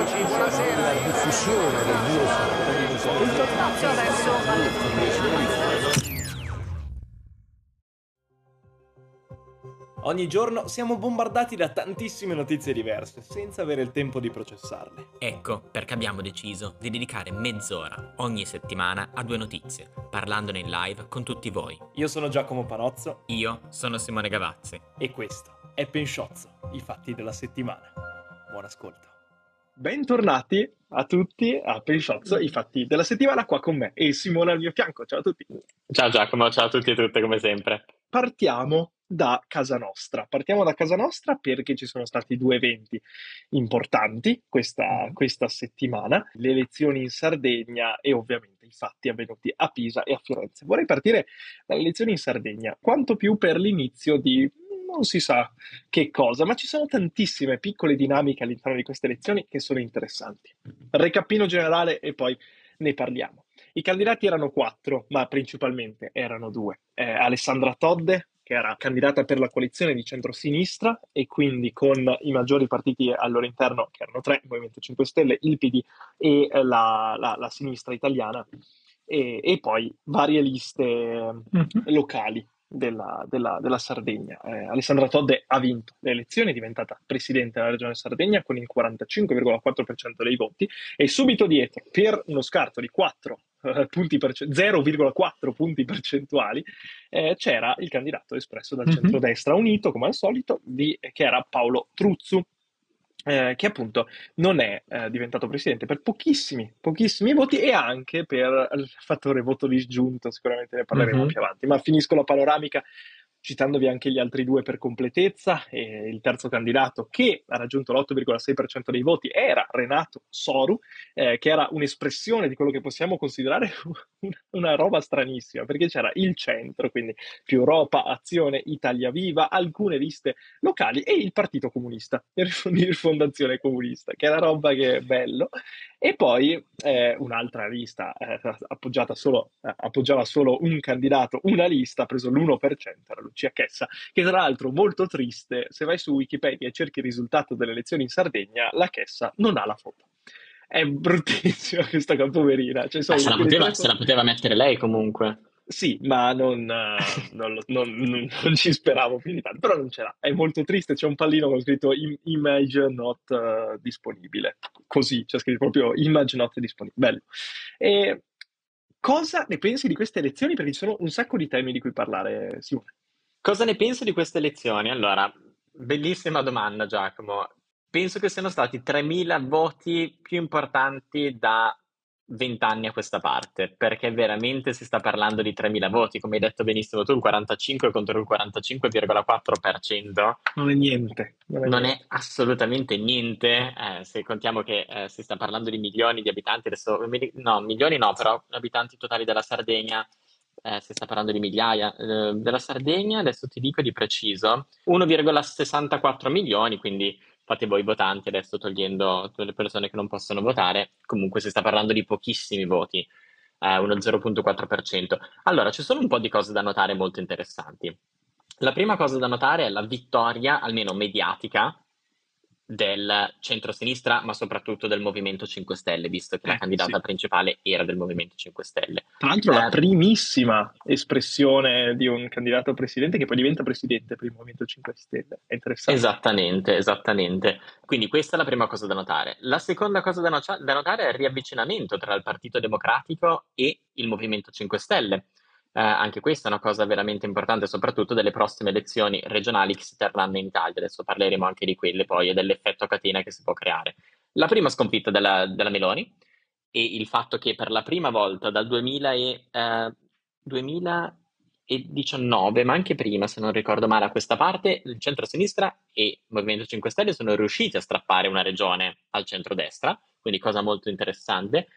Eccoci, buonasera. La diffusione del virus. Tutto spazio adesso Ogni giorno siamo bombardati da tantissime notizie diverse, senza avere il tempo di processarle. Ecco perché abbiamo deciso di dedicare mezz'ora ogni settimana a due notizie, parlandone in live con tutti voi. Io sono Giacomo Panozzo Io sono Simone Gavazzi. e questo è Pensciozzo, i fatti della settimana. Buon ascolto. Bentornati a tutti a Pensciozzo, i fatti della settimana qua con me e Simone al mio fianco. Ciao a tutti. Ciao Giacomo, ciao a tutti e tutte come sempre. Partiamo da casa nostra. Partiamo da casa nostra perché ci sono stati due eventi importanti questa, questa settimana, le elezioni in Sardegna e ovviamente i fatti avvenuti a Pisa e a Firenze. Vorrei partire dalle elezioni in Sardegna, quanto più per l'inizio di non si sa che cosa, ma ci sono tantissime piccole dinamiche all'interno di queste elezioni che sono interessanti. Recapino generale e poi ne parliamo. I candidati erano quattro, ma principalmente erano due. Eh, Alessandra Todde, che era candidata per la coalizione di centrosinistra e quindi con i maggiori partiti al loro interno, che erano tre, Movimento 5 Stelle, il PD e eh, la, la- la sinistra italiana, e, e poi varie liste eh, locali della, della- della Sardegna. Eh, Alessandra Todde ha vinto le elezioni, è diventata presidente della regione Sardegna con il 45,4% dei voti e subito dietro, per uno scarto di 4 eh, punti perce- 0,4 punti percentuali, eh, c'era il candidato espresso dal Mhm. centrodestra unito, come al solito, di- che era Paolo Truzzu. Eh, che appunto non è eh, diventato presidente per pochissimi, pochissimi voti e anche per il fattore voto disgiunto, sicuramente ne parleremo Mhm. più avanti, ma finisco la panoramica citandovi anche gli altri due per completezza. E il terzo candidato che ha raggiunto l'8,6% dei voti era Renato Soru, eh, che era un'espressione di quello che possiamo considerare una, roba stranissima, perché c'era il centro, quindi più Europa, Azione, Italia Viva, alcune liste locali e il Partito Comunista, di rifondazione comunista, che è una roba che è bello. E poi eh, un'altra lista eh, appoggiata solo, eh, appoggiava solo un candidato, una lista, ha preso l'1%, era Lucia Chessa, che tra l'altro molto triste, se vai su Wikipedia e cerchi il risultato delle elezioni in Sardegna, la Chessa non ha la foto. È bruttissima questa poverina. Cioè, Eh, se, la poteva, se la poteva mettere lei comunque. Sì, ma non, eh, non lo- non- non- non ci speravo più di tanto, però non ce l'ha. È molto triste, c'è un pallino con scritto im- image not eh, disponibile. Così, c'è scritto proprio image not disponibile. Bello. E cosa ne pensi di queste elezioni? Perché ci sono un sacco di temi di cui parlare, Simone. Cosa ne penso di queste elezioni? Allora, bellissima domanda Giacomo. Penso che siano stati 3.000 voti più importanti da 20 anni a questa parte, perché veramente si sta parlando di 3.000 voti, come hai detto benissimo tu, il 45 contro il 45,4%. Non è niente. Non è Non niente. è assolutamente niente, eh, se contiamo che eh, si sta parlando di milioni di abitanti, adesso, no, milioni no, però abitanti totali della Sardegna, eh, si sta parlando di migliaia. Eh, della Sardegna, adesso ti dico di preciso, 1,64 milioni, quindi fate voi votanti, adesso togliendo tutte le persone che non possono votare, comunque si sta parlando di pochissimi voti, eh, uno 0,4%. Allora, ci sono un po' di cose da notare molto interessanti. La prima cosa da notare è la vittoria, almeno mediatica, del centro-sinistra, ma soprattutto del Movimento 5 Stelle, visto che la Eh, candidata sì. principale era del Movimento 5 Stelle. Tra l'altro, la Eh, primissima espressione di un candidato a presidente che poi diventa presidente per il Movimento 5 Stelle. È interessante. Esattamente, esattamente. Quindi questa è la prima cosa da notare. La seconda cosa da, nocia- da notare è il riavvicinamento tra il Partito Democratico e il Movimento 5 Stelle. Eh, anche questa è una cosa veramente importante, soprattutto delle prossime elezioni regionali che si terranno in Italia. Adesso parleremo anche di quelle poi e dell'effetto catena che si può creare. La prima sconfitta della, della Meloni e il fatto che per la prima volta dal 2000 e, eh, 2019, ma anche prima, se non ricordo male, a questa parte, il centro-sinistra e il Movimento 5 Stelle sono riusciti a strappare una regione al centro-destra, quindi cosa molto interessante.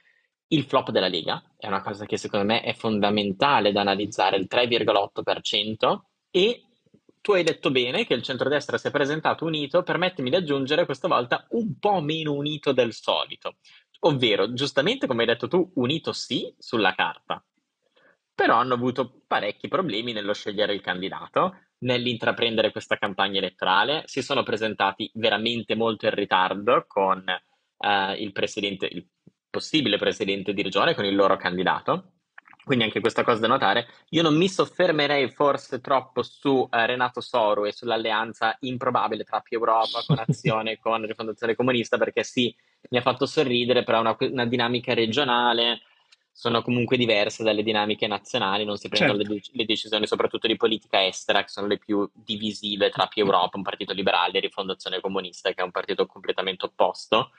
Il flop della Lega è una cosa che secondo me è fondamentale da analizzare, il 3,8%, e tu hai detto bene che il centrodestra si è presentato unito, permettimi di aggiungere questa volta un po' meno unito del solito, ovvero, giustamente come hai detto tu, unito sì sulla carta, però hanno avuto parecchi problemi nello scegliere il candidato, nell'intraprendere questa campagna elettorale, si sono presentati veramente molto in ritardo con eh, il presidente, il possibile presidente di regione con il loro candidato. Quindi anche questa cosa da notare. Io non mi soffermerei forse troppo su eh, Renato Soru e sull'alleanza improbabile tra più Europa con Azione con Rifondazione Comunista, perché sì, mi ha fatto sorridere, però è una, una dinamica regionale sono comunque diverse dalle dinamiche nazionali, non si prendono Certo. le, dec- le decisioni soprattutto di politica estera, che sono le più divisive tra più Europa, un partito liberale e Rifondazione Comunista, che è un partito completamente opposto.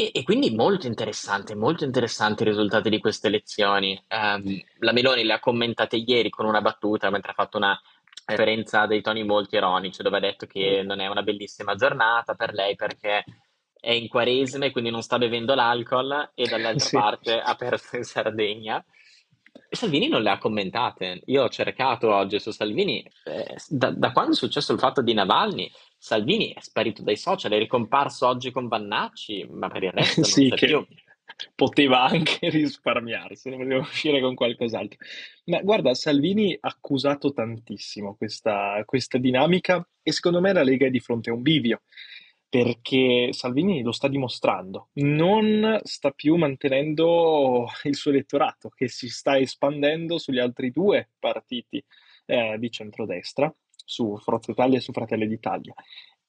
E, e quindi molto interessante, molto interessanti i risultati di queste elezioni. Ehm, la Meloni le ha commentate ieri con una battuta, mentre ha fatto una referenza dei toni molto ironici, dove ha detto che non è una bellissima giornata per lei perché è in quaresima e quindi non sta bevendo l'alcol e dall'altra Sì. parte ha perso in Sardegna. E Salvini non le ha commentate. Io ho cercato oggi su Salvini, eh, da, da quando è successo il fatto di Navalny, Salvini è sparito dai social, è ricomparso oggi con Vannacci, ma per il resto non Sì, che più. poteva anche risparmiarsi, ne poteva uscire con qualcos'altro. Ma guarda, Salvini ha accusato tantissimo questa, questa dinamica e secondo me la Lega è di fronte a un bivio, perché Salvini lo sta dimostrando, non sta più mantenendo il suo elettorato, che si sta espandendo sugli altri due partiti eh, di centrodestra, su Forza Italia e su Fratelli d'Italia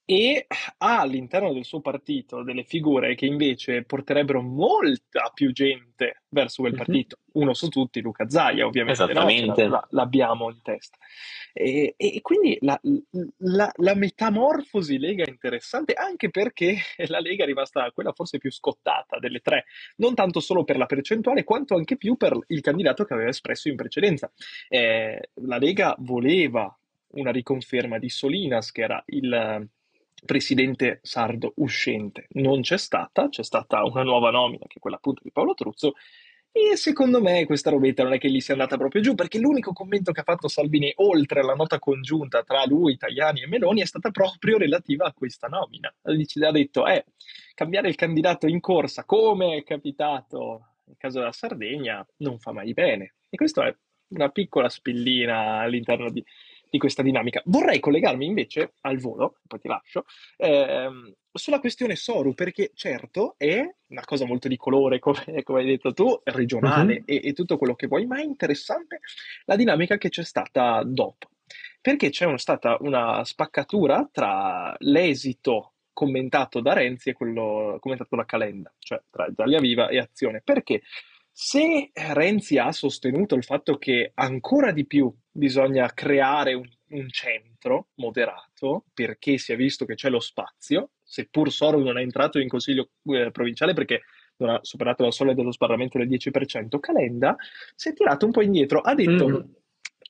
e ha all'interno del suo partito delle figure che invece porterebbero molta più gente verso quel Mhm. partito. Uno su tutti, Luca Zaia, ovviamente, no? Esattamente. la- l'abbiamo in testa. E, e quindi la, la- la metamorfosi Lega è interessante anche perché la Lega è rimasta quella forse più scottata delle tre, non tanto solo per la percentuale, quanto anche più per il candidato che aveva espresso in precedenza. Eh, la Lega voleva una riconferma di Solinas, che era il eh, presidente sardo uscente. Non c'è stata, c'è stata una nuova nomina, che è quella appunto di Paolo Truzzo, e secondo me questa robetta non è che gli sia andata proprio giù, perché l'unico commento che ha fatto Salvini, oltre alla nota congiunta tra lui, Tajani e Meloni, è stata proprio relativa a questa nomina. Dice- Ha detto, eh, cambiare il candidato in corsa, come è capitato nel caso della Sardegna, non fa mai bene. E questa è una piccola spillina all'interno di, di questa dinamica. Vorrei collegarmi invece al volo, poi ti lascio, ehm, sulla questione Soru, perché certo è una cosa molto di colore, come, come hai detto tu, regionale Mhm. e, e tutto quello che vuoi, ma è interessante la dinamica che c'è stata dopo, perché c'è un- stata una spaccatura tra l'esito commentato da Renzi e quello commentato da Calenda, cioè tra Italia Viva e Azione. Perché se Renzi ha sostenuto il fatto che ancora di più bisogna creare un, un centro moderato, perché si è visto che c'è lo spazio, seppur Soru non è entrato in consiglio eh, provinciale perché non ha superato la soglia dello sbarramento del 10%, Calenda si è tirato un po' indietro, ha detto Mhm.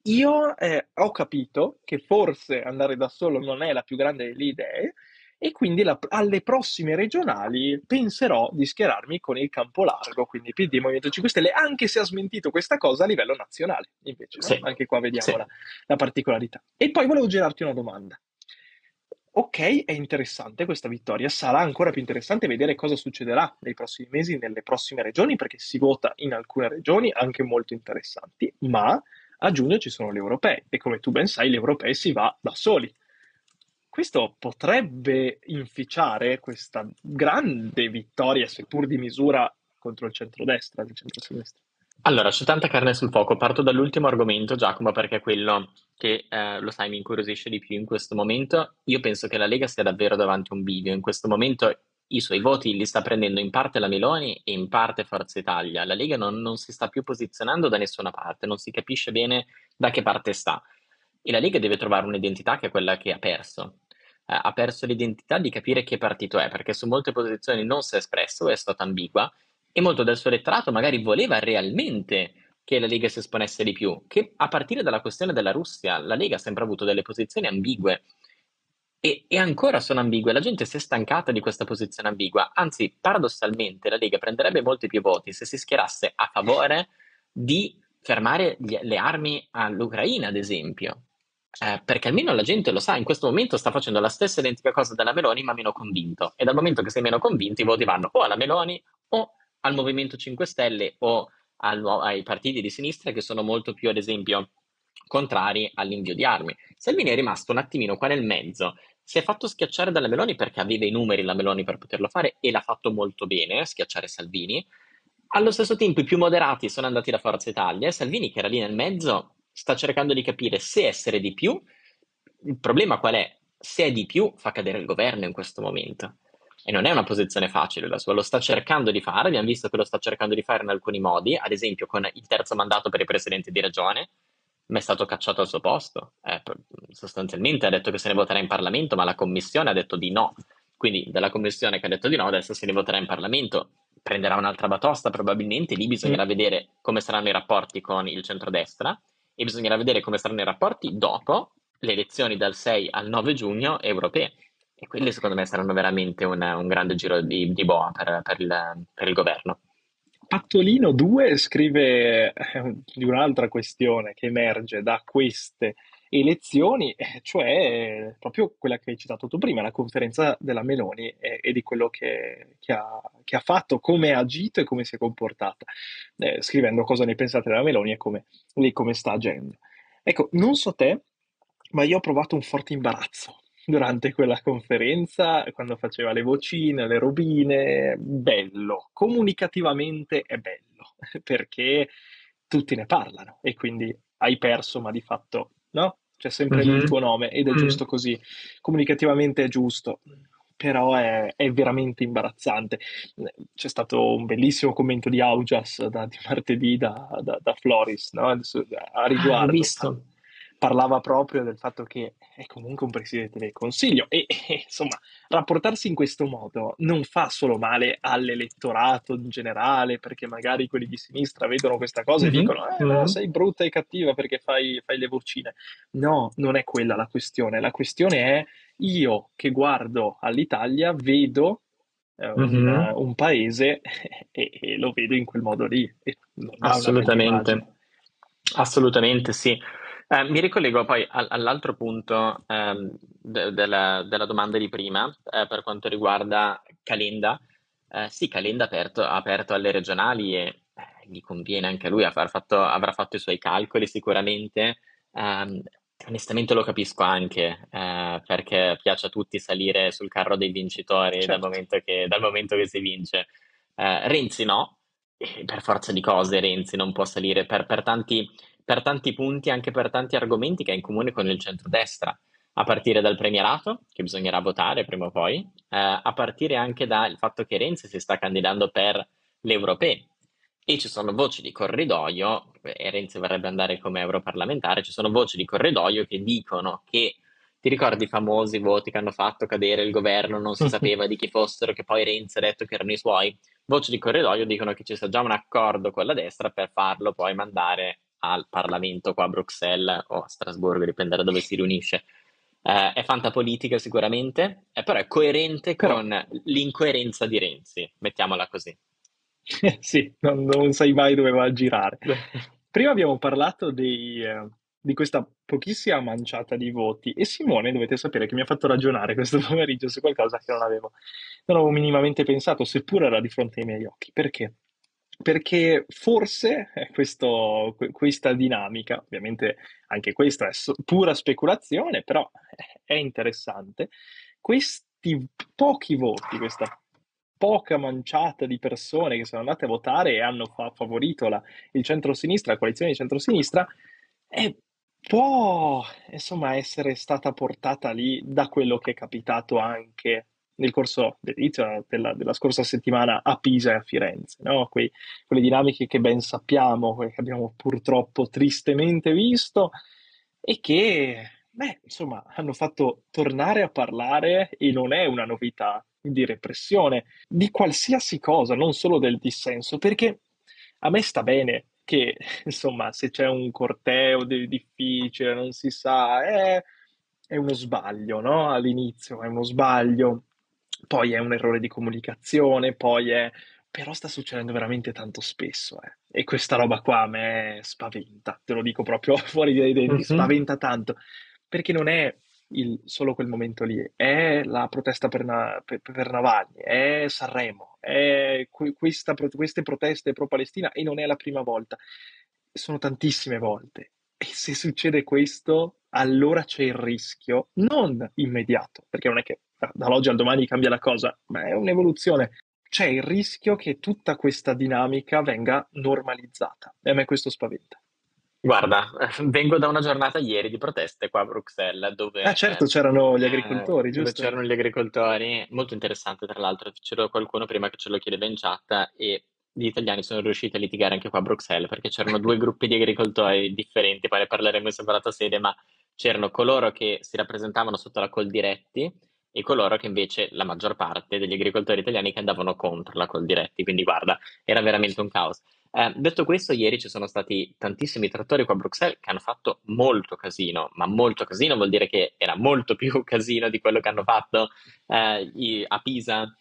io eh, ho capito che forse andare da solo non è la più grande delle idee e quindi la- alle prossime regionali penserò di schierarmi con il campo largo, quindi PD Movimento 5 Stelle, anche se ha smentito questa cosa a livello nazionale, invece, no? Sì. Anche qua vediamo Sì. la, la particolarità. E poi volevo girarti una domanda. Ok, è interessante questa vittoria, sarà ancora più interessante vedere cosa succederà nei prossimi mesi nelle prossime regioni, perché si vota in alcune regioni anche molto interessanti, ma a giugno ci sono le europee e come tu ben sai, le europee si va da soli. Questo potrebbe inficiare questa grande vittoria, seppur di misura, contro il centrodestra, il centrosinistra. Allora, c'è tanta carne sul fuoco. Parto dall'ultimo argomento, Giacomo, perché è quello che, eh, lo sai, mi incuriosisce di più in questo momento. Io penso che la Lega sia davvero davanti a un bivio. In questo momento i suoi voti li sta prendendo in parte la Meloni e in parte Forza Italia. La Lega non, non si sta più posizionando da nessuna parte, non si capisce bene da che parte sta. E la Lega deve trovare un'identità che è quella che ha perso. Eh, ha perso l'identità di capire che partito è, perché su molte posizioni non si è espresso, è stata ambigua e molto del suo elettorato magari voleva realmente che la Lega si esponesse di più, che a partire dalla questione della Russia, la Lega ha sempre avuto delle posizioni ambigue e, e ancora sono ambigue, la gente si è stancata di questa posizione ambigua, anzi paradossalmente la Lega prenderebbe molti più voti se si schierasse a favore di fermare gli- le armi all'Ucraina, ad esempio. Eh, perché almeno la gente lo sa, in questo momento sta facendo la stessa identica cosa della Meloni, ma meno convinto. E dal momento che sei meno convinto, i voti vanno o alla Meloni o al Movimento 5 Stelle o al ai partiti di sinistra che sono molto più, ad esempio, contrari all'invio di armi. Salvini è rimasto un attimino qua nel mezzo, si è fatto schiacciare dalla Meloni perché aveva i numeri la Meloni per poterlo fare e l'ha fatto molto bene, schiacciare Salvini. Allo stesso tempo i più moderati sono andati da Forza Italia e Salvini che era lì nel mezzo sta cercando di capire se essere di più. Il problema qual è? Se è di più fa cadere il governo in questo momento. E non è una posizione facile la sua, lo sta cercando di fare, abbiamo visto che lo sta cercando di fare in alcuni modi, ad esempio con il terzo mandato per i presidenti di regione, ma è stato cacciato al suo posto. Eh, sostanzialmente ha detto che se ne voterà in Parlamento, ma la Commissione ha detto di no. Quindi dalla Commissione che ha detto di no, adesso se ne voterà in Parlamento. Prenderà un'altra batosta probabilmente, lì bisognerà mm. vedere come saranno i rapporti con il centrodestra e bisognerà vedere come saranno i rapporti dopo le elezioni dal 6 al 9 giugno europee. E quelli secondo me saranno veramente una, un grande giro di, di boa per, per, il, per il governo. Pattolino 2 scrive eh, di un'altra questione che emerge da queste elezioni, eh, cioè proprio quella che hai citato tu prima, la conferenza della Meloni e, e di quello che, che, ha, che, ha, fatto, come ha agito e come si è comportata, eh, scrivendo cosa ne pensate della Meloni e come, e come sta agendo. Ecco, non so te, ma io ho provato un forte imbarazzo durante quella conferenza, quando faceva le vocine, le robine, bello, comunicativamente è bello, perché tutti ne parlano e quindi hai perso, ma di fatto no, c'è sempre mm-hmm. il tuo nome ed è mm. giusto così, comunicativamente è giusto, però è, è, veramente imbarazzante. C'è stato un bellissimo commento di Augias da, di martedì da, da, da Floris no? a riguardo. Ah, visto parlava proprio del fatto che è comunque un presidente del Consiglio e, e, insomma rapportarsi in questo modo non fa solo male all'elettorato in generale perché magari quelli di sinistra vedono questa cosa mm-hmm. e dicono eh, no, sei brutta e cattiva perché fai, fai le vocine. No, non è quella la questione. La questione è io che guardo all'Italia vedo eh, mm-hmm. un, un, paese e, e, lo vedo in quel modo lì assolutamente. assolutamente sì eh, mi ricollego poi al- all'altro punto ehm, de- della, della domanda di prima eh, per quanto riguarda Calenda. Eh, sì, Calenda ha aperto, aperto alle regionali e eh, gli conviene anche lui, fatto- avrà fatto i suoi calcoli sicuramente. Ehm, onestamente lo capisco anche, eh, perché piace a tutti salire sul carro dei vincitori dal Certo. momento che, dal momento che si vince. Renzi no, per forza di cose Renzi non può salire per, per tanti per tanti punti, anche per tanti argomenti che ha in comune con il centrodestra, a partire dal premierato, che bisognerà votare prima o poi, eh, a partire anche dal fatto che Renzi si sta candidando per le europee. E ci sono voci di corridoio, e Renzi vorrebbe andare come europarlamentare, ci sono voci di corridoio che dicono che ti ricordi i famosi voti che hanno fatto cadere il governo, non si sapeva di chi fossero, che poi Renzi ha detto che erano i suoi? Voci di corridoio dicono che ci sia già un accordo con la destra per farlo poi mandare al Parlamento qua a Bruxelles o a Strasburgo, dipende da dove si riunisce. Eh, è fantapolitica sicuramente, eh, però è coerente però... con l'incoerenza di Renzi, mettiamola così. sì, non, non, sai mai dove va a girare. Prima abbiamo parlato dei, eh, di questa pochissima manciata di voti e Simone dovete sapere che mi ha fatto ragionare questo pomeriggio su qualcosa che non avevo, non avevo minimamente pensato, seppur era di fronte ai miei occhi. Perché? Perché forse questo, questa dinamica, ovviamente anche questa è pura speculazione, però è interessante, questi pochi voti, questa poca manciata di persone che sono andate a votare e hanno fa- favorito la, il centro-sinistra, la coalizione di centro-sinistra, è, può insomma essere stata portata lì da quello che è capitato anche nel corso dell'inizio della, della, scorsa settimana a Pisa e a Firenze, no? Que, quelle dinamiche che ben sappiamo, che abbiamo purtroppo tristemente visto e che, beh, insomma, hanno fatto tornare a parlare, e non è una novità, di repressione, di qualsiasi cosa, non solo del dissenso, perché a me sta bene che, insomma, se c'è un corteo difficile, non si sa, è, è uno sbaglio, no? All'inizio è uno sbaglio, poi è un errore di comunicazione, poi è... Però sta succedendo veramente tanto spesso, eh. E questa roba qua a me spaventa, te lo dico proprio fuori dai denti, mm-hmm. spaventa tanto, perché non è il, solo quel momento lì, è la protesta per, Na, per, per Navalny, è Sanremo, è questa, queste proteste pro-Palestina e non è la prima volta, sono tantissime volte. E se succede questo, allora c'è il rischio, non immediato, perché non è che dall'oggi al domani cambia la cosa, ma è un'evoluzione. C'è il rischio che tutta questa dinamica venga normalizzata. E a me questo spaventa. Guarda, vengo da una giornata ieri di proteste qua a Bruxelles, dove Ah, certo, eh, c'erano gli eh, agricoltori, dove giusto? c'erano gli agricoltori, molto interessante tra l'altro, c'era qualcuno prima che ce lo chiedeva in chat e gli italiani sono riusciti a litigare anche qua a Bruxelles perché c'erano due gruppi di agricoltori differenti, poi ne parleremo in separata sede, ma c'erano coloro che si rappresentavano sotto la Coldiretti e coloro che invece, la maggior parte degli agricoltori italiani che andavano contro la Coldiretti, quindi guarda, era veramente un caos. Eh, detto questo, ieri ci sono stati tantissimi trattori qua a Bruxelles che hanno fatto molto casino, ma molto casino vuol dire che era molto più casino di quello che hanno fatto eh, a Pisa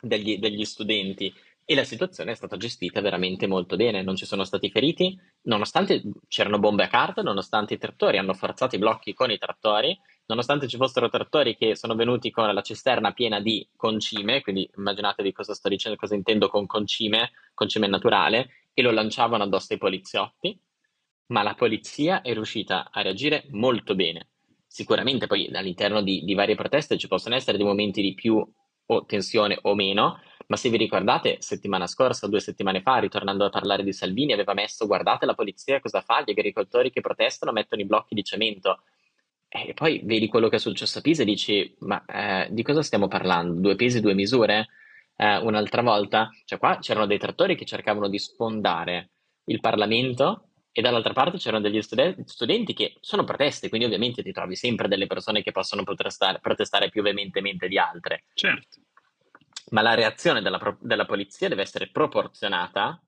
degli, degli studenti. E la situazione è stata gestita veramente molto bene, non ci sono stati feriti, nonostante c'erano bombe a carta, nonostante i trattori hanno forzato i blocchi con i trattori, nonostante ci fossero trattori che sono venuti con la cisterna piena di concime, quindi immaginatevi cosa sto dicendo, cosa intendo con concime, concime naturale, e lo lanciavano addosso ai poliziotti, ma la polizia è riuscita a reagire molto bene. Sicuramente poi all'interno di, di varie proteste ci possono essere dei momenti di più o tensione o meno, ma se vi ricordate, settimana scorsa, due settimane fa, ritornando a parlare di Salvini, aveva messo, guardate la polizia cosa fa, gli agricoltori che protestano mettono i blocchi di cemento. E poi vedi quello che è successo a Pisa e dici, ma eh, di cosa stiamo parlando? Due pesi, due misure? Eh, un'altra volta? Cioè qua c'erano dei trattori che cercavano di sfondare il Parlamento e dall'altra parte c'erano degli studen- studenti che sono proteste, quindi ovviamente ti trovi sempre delle persone che possono protestare, protestare più veementemente di altre Certo. ma la reazione della, pro- della polizia deve essere proporzionata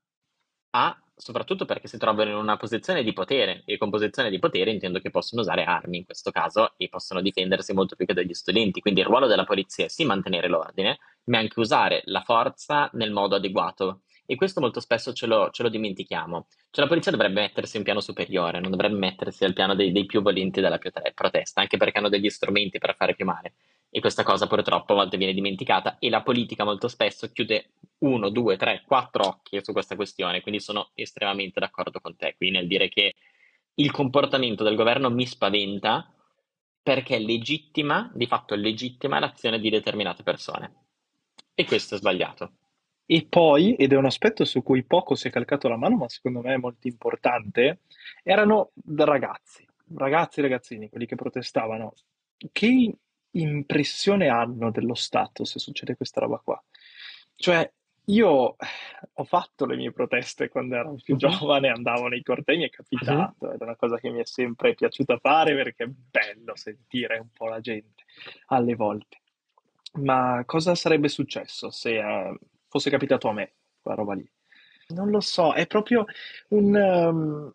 a, soprattutto perché si trovano in una posizione di potere, e con posizione di potere intendo che possono usare armi in questo caso e possono difendersi molto più che degli studenti. Quindi il ruolo della polizia è sì mantenere l'ordine, ma anche usare la forza nel modo adeguato. E questo molto spesso ce lo, ce lo dimentichiamo. Cioè la polizia dovrebbe mettersi in piano superiore, non dovrebbe mettersi al piano dei, dei più volenti della protesta, anche perché hanno degli strumenti per fare più male. E questa cosa purtroppo a volte viene dimenticata e la politica molto spesso chiude uno, due, tre, quattro occhi su questa questione, quindi sono estremamente d'accordo con te qui nel dire che il comportamento del governo mi spaventa perché legittima, di fatto legittima l'azione di determinate persone. E questo è sbagliato. E poi, ed è un aspetto su cui poco si è calcato la mano, ma secondo me è molto importante, erano ragazzi, ragazzi e ragazzini, quelli che protestavano. Che impressione hanno dello Stato se succede questa roba qua? Cioè, io ho fatto le mie proteste quando ero più Mhm. giovane, andavo nei cortei, mi è capitato, ed è una cosa che mi è sempre piaciuta fare perché è bello sentire un po' la gente alle volte. Ma cosa sarebbe successo se eh, fosse capitato a me quella roba lì? Non lo so, è proprio un, um,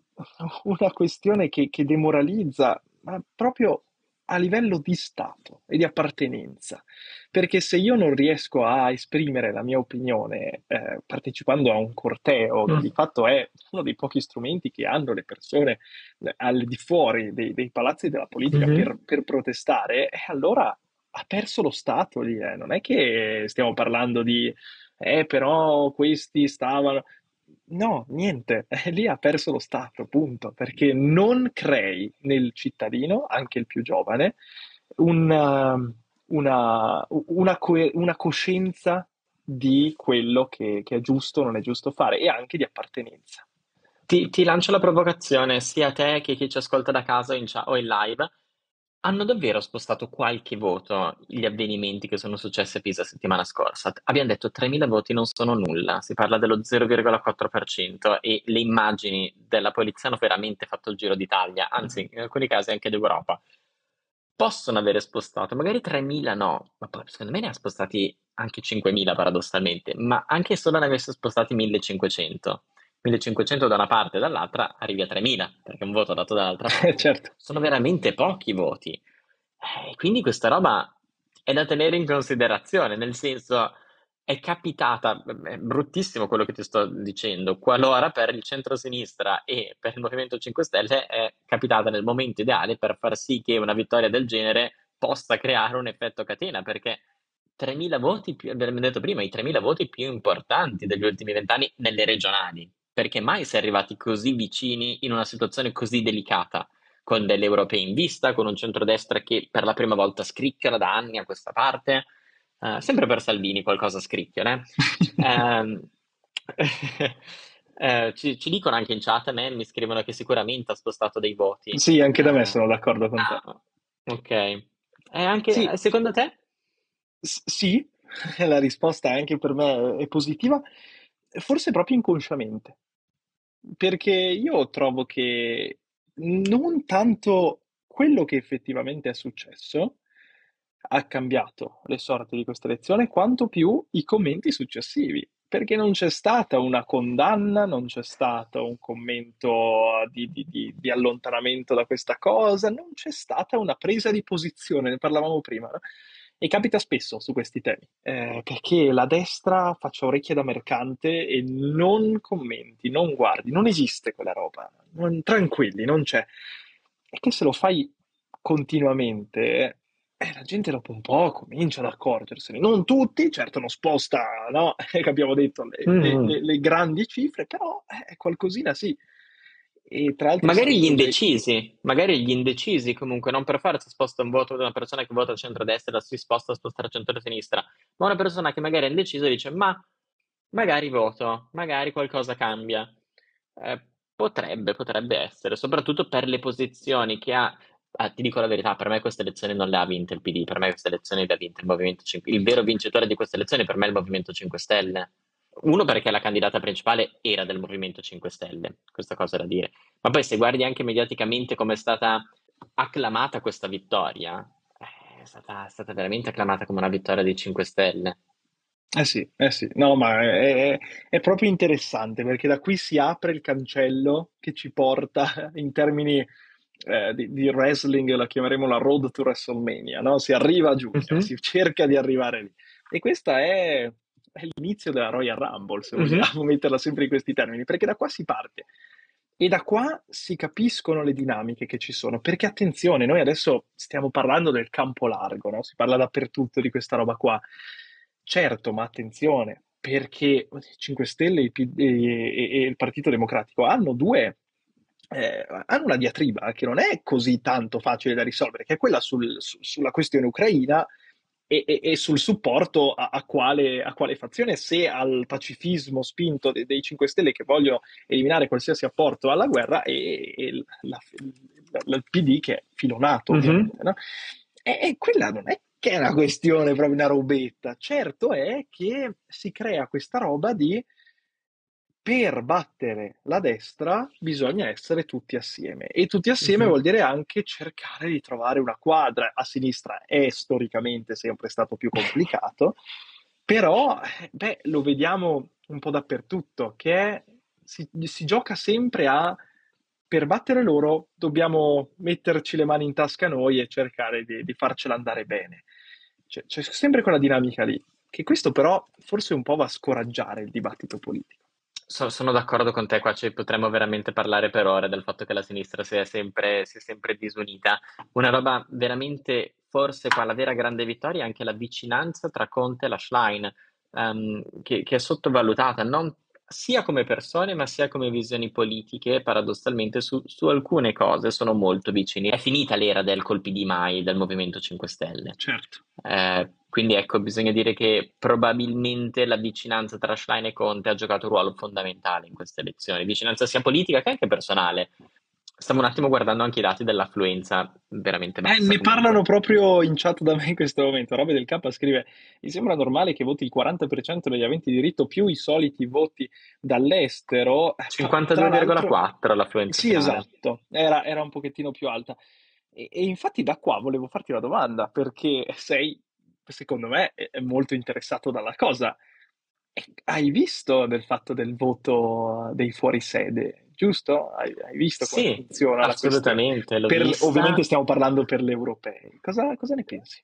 una questione che, che demoralizza, ma proprio a livello di Stato e di appartenenza. Perché se io non riesco a esprimere la mia opinione eh, partecipando a un corteo, che Mm. di fatto è uno dei pochi strumenti che hanno le persone eh, al di fuori dei, dei palazzi della politica Mhm. per, per protestare, e allora ha perso lo Stato lì, eh. Non è che stiamo parlando di, eh, però questi stavano... No, niente, lì ha perso lo Stato, punto, perché non crei nel cittadino, anche il più giovane, una, una, una, coe- una coscienza di quello che, che è giusto o non è giusto fare e anche di appartenenza. Ti, ti lancio la provocazione sia a te che chi ci ascolta da casa o in, o in live. Hanno davvero spostato qualche voto gli avvenimenti che sono successi a Pisa settimana scorsa? Abbiamo detto 3.000 voti non sono nulla, si parla dello 0,4% e le immagini della polizia hanno veramente fatto il giro d'Italia, anzi in alcuni casi anche d'Europa. Possono avere spostato, magari 3.000 no, ma poi secondo me ne ha spostati anche 5.000 paradossalmente, ma anche solo ne avesse spostati 1.500. 1500 da una parte e dall'altra arrivi a 3000 perché un voto dato dall'altra parte. certo. sono veramente pochi voti. Eh, quindi questa roba è da tenere in considerazione nel senso è capitata è bruttissimo quello che ti sto dicendo. Qualora per il centro-sinistra e per il Movimento 5 Stelle è capitata nel momento ideale per far sì che una vittoria del genere possa creare un effetto catena perché 3.000 voti più, abbiamo detto prima, i 3.000 voti più importanti degli ultimi vent'anni nelle regionali perché mai si è arrivati così vicini in una situazione così delicata, con delle europee in vista, con un centrodestra che per la prima volta scricchiola da anni a questa parte, uh, sempre per Salvini qualcosa scricchiola. Eh? eh, ci, ci, dicono anche in chat, a me mi scrivono che sicuramente ha spostato dei voti. Sì, anche da me sono d'accordo con te. Ah, ok. E anche, sì. secondo te? S- sì, la risposta anche per me è positiva, forse proprio inconsciamente, perché io trovo che non tanto quello che effettivamente è successo ha cambiato le sorti di questa elezione, quanto più i commenti successivi, perché non c'è stata una condanna, non c'è stato un commento di, di, di, di allontanamento da questa cosa, non c'è stata una presa di posizione, ne parlavamo prima. No? E capita spesso su questi temi, eh, perché la destra faccia orecchie da mercante e non commenti, non guardi, non esiste quella roba, non, tranquilli, non c'è. E che se lo fai continuamente, eh, la gente dopo un po' comincia ad accorgersene. Non tutti, certo non sposta, no? che abbiamo detto, le, mm-hmm. le, le, grandi cifre, però eh, qualcosina sì. E tra l'altro magari gli indecisi, magari gli indecisi comunque, non per forza sposta un voto da una persona che vota a centro-destra si sposta a spostare a centro-sinistra, ma una persona che magari è indecisa dice ma magari voto, magari qualcosa cambia. Eh, potrebbe, potrebbe essere, soprattutto per le posizioni che ha. Ah, ti dico la verità, per me queste elezioni non le ha vinte il PD, per me queste elezioni le ha vinte il Movimento 5 Il vero vincitore di queste elezioni per me è il Movimento 5 Stelle. Uno perché la candidata principale era del Movimento 5 Stelle, questa cosa da dire. Ma poi se guardi anche mediaticamente come è stata acclamata questa vittoria, eh, è stata, è stata veramente acclamata come una vittoria dei 5 Stelle. Eh sì, eh sì, no, ma è, è proprio interessante perché da qui si apre il cancello che ci porta in termini eh, di, di, wrestling, la chiameremo la road to WrestleMania, no? Si arriva a giugno, uh-huh. si cerca di arrivare lì. E questa è è l'inizio della Royal Rumble, se vogliamo mm-hmm. metterla sempre in questi termini, perché da qua si parte. E da qua si capiscono le dinamiche che ci sono, perché attenzione, noi adesso stiamo parlando del campo largo, no? si parla dappertutto di questa roba qua. Certo, ma attenzione, perché 5 Stelle e, e, e il Partito Democratico hanno due eh, hanno una diatriba che non è così tanto facile da risolvere, che è quella sul, su, sulla questione ucraina e, e, e, sul supporto a, a, quale, a, quale, fazione, se al pacifismo spinto dei, dei 5 Stelle che vogliono eliminare qualsiasi apporto alla guerra e, e la, la, il PD che è filonato, mm-hmm. No? E, quella non è che è una questione proprio una robetta, certo è che si crea questa roba di per battere la destra bisogna essere tutti assieme e tutti assieme uh-huh. vuol dire anche cercare di trovare una quadra. A sinistra è storicamente sempre stato più complicato, però beh, lo vediamo un po' dappertutto, che è, si, si gioca sempre a per battere loro dobbiamo metterci le mani in tasca noi e cercare di, di farcela andare bene. C'è, c'è sempre quella dinamica lì, che questo però forse un po' va a scoraggiare il dibattito politico. So- sono d'accordo con te, qua ci potremmo veramente parlare per ore del fatto che la sinistra sia sempre, sia sempre disunita. Una roba veramente, forse qua la vera grande vittoria è anche la vicinanza tra Conte e la Schlein, um, che, che, è sottovalutata, non sia come persone, ma sia come visioni politiche, paradossalmente su, su, alcune cose sono molto vicini. È finita l'era del colpi di mai del Movimento 5 Stelle. Certo. Eh, quindi ecco, bisogna dire che probabilmente la vicinanza tra Schlein e Conte ha giocato un ruolo fondamentale in queste elezioni, vicinanza sia politica che anche personale. Stavo un attimo guardando anche i dati dell'affluenza, veramente bassa. Eh, ne parlano proprio in chat da me in questo momento. Robe del K scrive: Mi sembra normale che voti il 40% degli aventi diritto più i soliti voti dall'estero. 52,4 l'affluenza. Sì, finale. esatto, era, era, un pochettino più alta. E, e infatti da qua volevo farti una domanda, perché sei, secondo me, molto interessato dalla cosa. Hai visto del fatto del voto dei fuorisede giusto? Hai, hai visto come sì, funziona assolutamente. Per, ovviamente stiamo parlando per le europee. Cosa, cosa, ne pensi?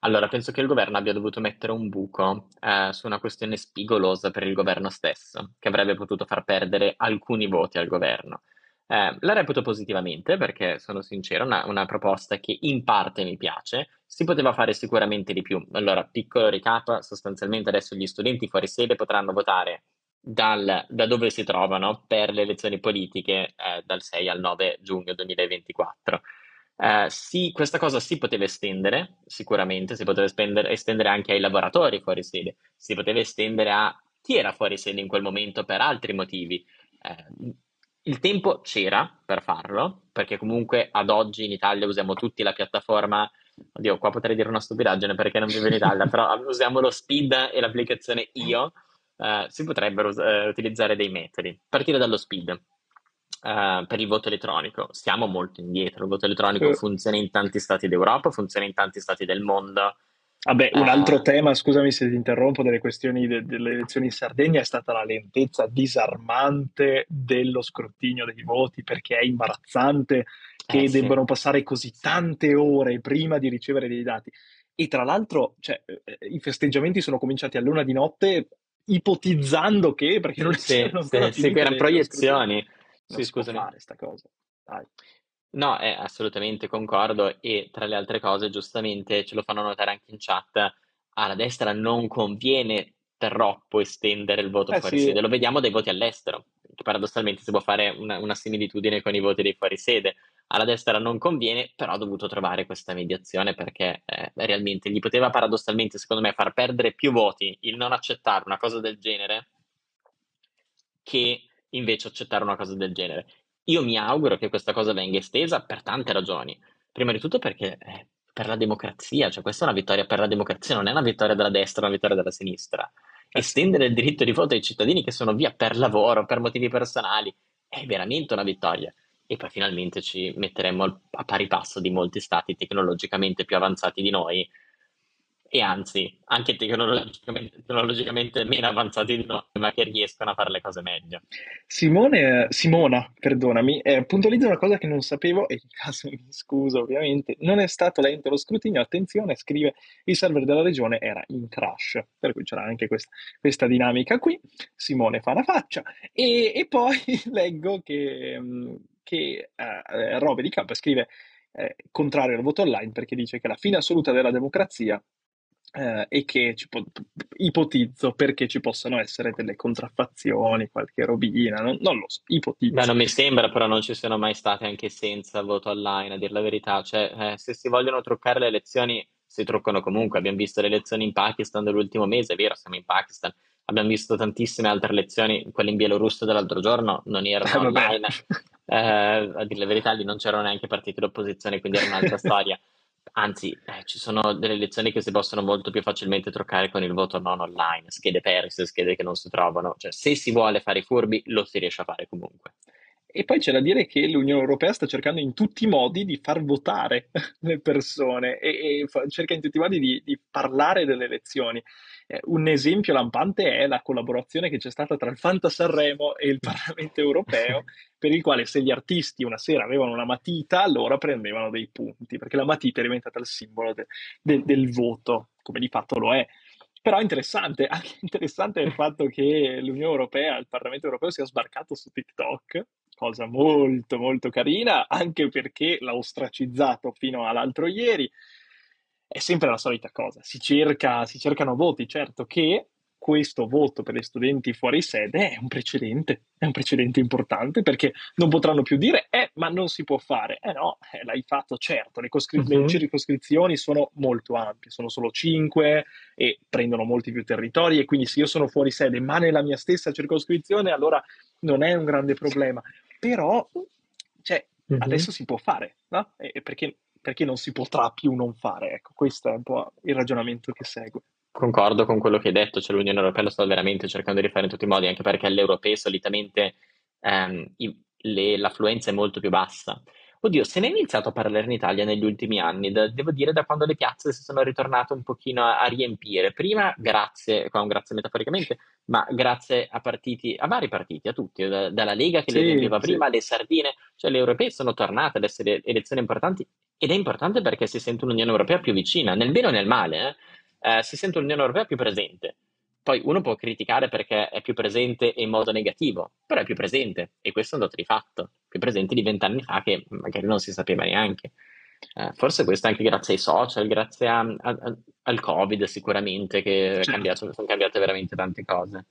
Allora, penso che il governo abbia dovuto mettere un buco eh, su una questione spigolosa per il governo stesso, che avrebbe potuto far perdere alcuni voti al governo. Eh, la reputo positivamente perché, sono sincero, una, una proposta che in parte mi piace, si poteva fare sicuramente di più. Allora, piccolo recap, sostanzialmente adesso gli studenti fuori sede potranno votare dal- da dove si trovano per le elezioni politiche eh, dal 6 al 9 giugno 2024. Eh, sì, questa cosa si poteva estendere, sicuramente, si poteva estendere, estendere anche ai lavoratori fuori sede, si poteva estendere a chi era fuori sede in quel momento per altri motivi. Eh, il tempo c'era per farlo, perché comunque ad oggi in Italia usiamo tutti la piattaforma Oddio, qua potrei dire una stupidaggine perché non vivo in Italia, però usiamo lo speed e l'applicazione Io, eh, si potrebbero eh, utilizzare dei metodi. Partire dallo speed. eh, per il voto elettronico, siamo molto indietro. Il voto elettronico funziona in tanti stati d'Europa, funziona in tanti stati del mondo. Vabbè, un Eh, altro tema, scusami se ti interrompo, delle questioni de- delle elezioni in Sardegna è stata la lentezza disarmante dello scrutinio dei voti, perché è imbarazzante che eh, sì. debbano passare così tante ore prima di ricevere dei dati. E tra l'altro, cioè, eh, i festeggiamenti sono cominciati a luna di notte ipotizzando che, perché non Sì, sì, ancora sì, proiezioni. Non Sì, si scusami. fare sta cosa. Dai. No, eh, assolutamente concordo e tra le altre cose, giustamente ce lo fanno notare anche in chat, alla destra non conviene troppo estendere il voto Eh fuori sì. sede, lo vediamo dai voti all'estero, che paradossalmente si può fare una, una similitudine con i voti dei fuori sede. Alla destra non conviene, però ha dovuto trovare questa mediazione perché eh, realmente gli poteva paradossalmente, secondo me, far perdere più voti il non accettare una cosa del genere che invece accettare una cosa del genere. Io mi auguro che questa cosa venga estesa per tante ragioni. Prima di tutto perché eh, per la democrazia, cioè questa è una vittoria per la democrazia, non è una vittoria della destra, è una vittoria della sinistra. Estendere il diritto di voto ai cittadini che sono via per lavoro, per motivi personali, è veramente una vittoria. E poi finalmente ci metteremo a pari passo di molti stati tecnologicamente più avanzati di noi e anzi anche tecnologicamente, tecnologicamente meno avanzati di noi, ma che riescono a fare le cose meglio. Simone, Simona, perdonami, eh, puntualizza una cosa che non sapevo e in caso mi scuso ovviamente, non è stato lento lo scrutinio, attenzione, scrive il server della regione era in crash, per cui c'era anche questa, questa dinamica qui, Simone fa una faccia e, e poi leggo che, mh, che eh, Robe di Campo scrive eh, contrario al voto online perché dice che la fine assoluta della democrazia eh, e che ci po- ipotizzo perché ci possano essere delle contraffazioni, qualche robina, non, non lo so, ipotizzo. Beh, non mi sembra, però non ci sono mai state anche senza voto online, a dire la verità. Cioè, eh, se si vogliono truccare le elezioni, si truccano comunque. Abbiamo visto le elezioni in Pakistan dell'ultimo mese, è vero, siamo in Pakistan. Abbiamo visto tantissime altre elezioni, quelle in Bielorussia dell'altro giorno non erano Eh, online. Eh, a dire la verità, lì non c'erano neanche partiti d'opposizione, quindi era un'altra storia. Anzi, eh, ci sono delle elezioni che si possono molto più facilmente truccare con il voto non online, schede perse, schede che non si trovano. Cioè, se si vuole fare i furbi, lo si riesce a fare comunque. E poi c'è da dire che l'Unione Europea sta cercando in tutti i modi di far votare le persone e, e fa- cerca in tutti i modi di, di parlare delle elezioni. Eh, un esempio lampante è la collaborazione che c'è stata tra il Fanta Sanremo e il Parlamento Europeo, per il quale se gli artisti una sera avevano una matita, allora prendevano dei punti, perché la matita è diventata il simbolo de- de- del voto, come di fatto lo è. Però è interessante, anche interessante il fatto che l'Unione Europea, il Parlamento Europeo sia sbarcato su TikTok, cosa molto molto carina, anche perché l'ha ostracizzato fino all'altro ieri. È sempre la solita cosa, si cerca, si cercano voti, certo che questo voto per gli studenti fuori sede è un precedente, è un precedente importante perché non potranno più dire, eh, ma non si può fare. Eh no, eh, l'hai fatto, certo, le, coscri- le Mhm. circoscrizioni sono molto ampie, sono solo 5 e prendono molti più territori e quindi se io sono fuori sede ma nella mia stessa circoscrizione allora non è un grande problema. Però, cioè, Mhm. adesso si può fare, no? E perché, perché non si potrà più non fare? Ecco, questo è un po' il ragionamento che segue. Concordo con quello che hai detto, cioè l'Unione Europea lo sta veramente cercando di fare in tutti i modi, anche perché alle europee solitamente ehm, i- le- l'affluenza è molto più bassa. Oddio, se ne è iniziato a parlare in Italia negli ultimi anni, da- devo dire da quando le piazze si sono ritornate un pochino a, a riempire. Prima, grazie, qua un grazie metaforicamente, ma grazie a partiti, a vari partiti, a tutti, da- dalla Lega che le Sì, riempiva sì. prima, alle sardine, cioè le europee sono tornate ad essere elezioni importanti ed è importante perché si sente un'Unione Europea più vicina, nel bene o nel male, eh. Eh, si sente un'Unione Europea più presente. Poi uno può criticare perché è più presente in modo negativo, però è più presente e questo è un dato di fatto, più presente di vent'anni fa che magari non si sapeva neanche. Eh, forse questo anche grazie ai social, grazie a- a- a- al Covid sicuramente che Certo. cambiato- sono cambiate veramente tante cose.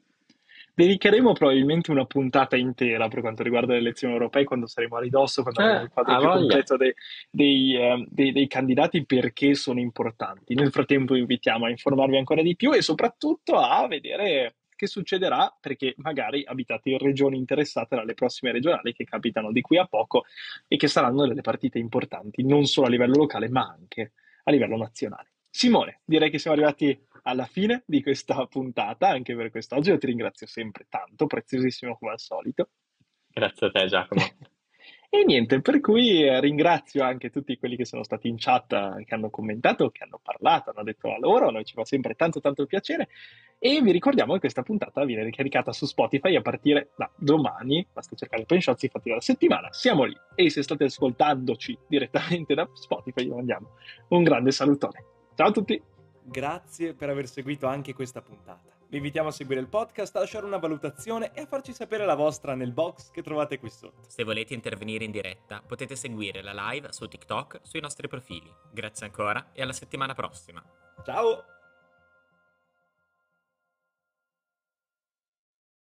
Dedicheremo probabilmente una puntata intera per quanto riguarda le elezioni europee quando saremo a ridosso, quando Eh, avremo il quadro più completo dei, dei, eh, dei- dei candidati perché sono importanti. Nel frattempo vi invitiamo a informarvi ancora di più e soprattutto a vedere che succederà perché magari abitate in regioni interessate dalle prossime regionali che capitano di qui a poco e che saranno delle partite importanti non solo a livello locale ma anche a livello nazionale. Simone, direi che siamo arrivati alla fine di questa puntata, anche per quest'oggi. Io ti ringrazio sempre tanto, preziosissimo come al solito. Grazie a te, Giacomo. E niente, per cui eh, ringrazio anche tutti quelli che sono stati in chat, eh, che hanno commentato, che hanno parlato, hanno detto la loro, a noi ci fa sempre tanto tanto piacere e vi ricordiamo che questa puntata viene ricaricata su Spotify a partire da domani, basta cercare Penshots infatti dalla settimana, siamo lì e se state ascoltandoci direttamente da Spotify vi mandiamo un grande salutone. Ciao a tutti! Grazie per aver seguito anche questa puntata. Vi invitiamo a seguire il podcast, a lasciare una valutazione e a farci sapere la vostra nel box che trovate qui sotto. Se volete intervenire in diretta, potete seguire la live su TikTok sui nostri profili. Grazie ancora e alla settimana prossima. Ciao!